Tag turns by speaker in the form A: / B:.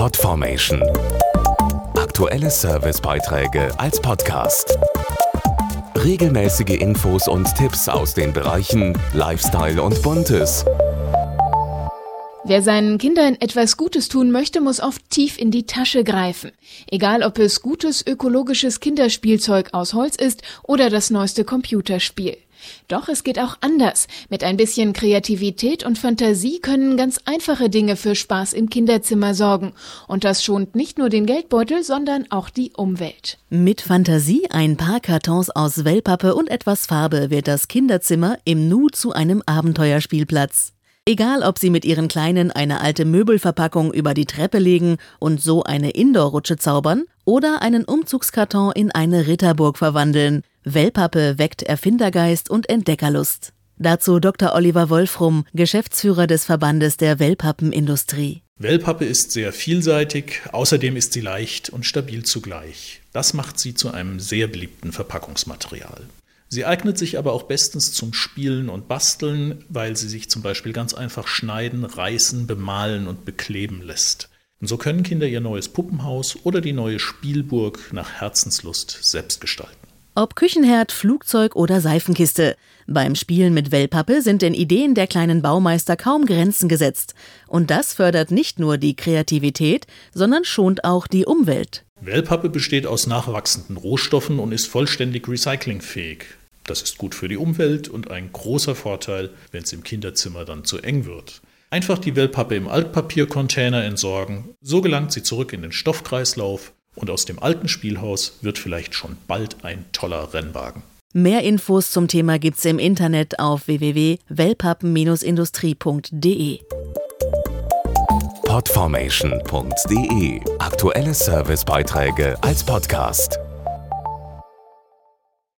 A: Podformation. Aktuelle Servicebeiträge als Podcast. Regelmäßige Infos und Tipps aus den Bereichen Lifestyle und Buntes.
B: Wer seinen Kindern etwas Gutes tun möchte, muss oft tief in die Tasche greifen. Egal ob es gutes ökologisches Kinderspielzeug aus Holz ist oder das neueste Computerspiel. Doch es geht auch anders. Mit ein bisschen Kreativität und Fantasie können ganz einfache Dinge für Spaß im Kinderzimmer sorgen. Und das schont nicht nur den Geldbeutel, sondern auch die Umwelt.
C: Mit Fantasie, ein paar Kartons aus Wellpappe und etwas Farbe wird das Kinderzimmer im Nu zu einem Abenteuerspielplatz. Egal, ob Sie mit Ihren Kleinen eine alte Möbelverpackung über die Treppe legen und so eine Indoor-Rutsche zaubern oder einen Umzugskarton in eine Ritterburg verwandeln. Wellpappe weckt Erfindergeist und Entdeckerlust. Dazu Dr. Oliver Wolfrum, Geschäftsführer des Verbandes der Wellpappenindustrie.
D: Wellpappe ist sehr vielseitig, außerdem ist sie leicht und stabil zugleich. Das macht sie zu einem sehr beliebten Verpackungsmaterial. Sie eignet sich aber auch bestens zum Spielen und Basteln, weil sie sich zum Beispiel ganz einfach schneiden, reißen, bemalen und bekleben lässt. Und so können Kinder ihr neues Puppenhaus oder die neue Spielburg nach Herzenslust selbst gestalten.
C: Ob Küchenherd, Flugzeug oder Seifenkiste. Beim Spielen mit Wellpappe sind den Ideen der kleinen Baumeister kaum Grenzen gesetzt. Und das fördert nicht nur die Kreativität, sondern schont auch die Umwelt.
D: Wellpappe besteht aus nachwachsenden Rohstoffen und ist vollständig recyclingfähig. Das ist gut für die Umwelt und ein großer Vorteil, wenn es im Kinderzimmer dann zu eng wird. Einfach die Wellpappe im Altpapiercontainer entsorgen, so gelangt sie zurück in den Stoffkreislauf und aus dem alten Spielhaus wird vielleicht schon bald ein toller Rennwagen.
C: Mehr Infos zum Thema gibt's im Internet auf www.wellpappen-industrie.de.
A: Podformation.de Aktuelle Servicebeiträge als Podcast.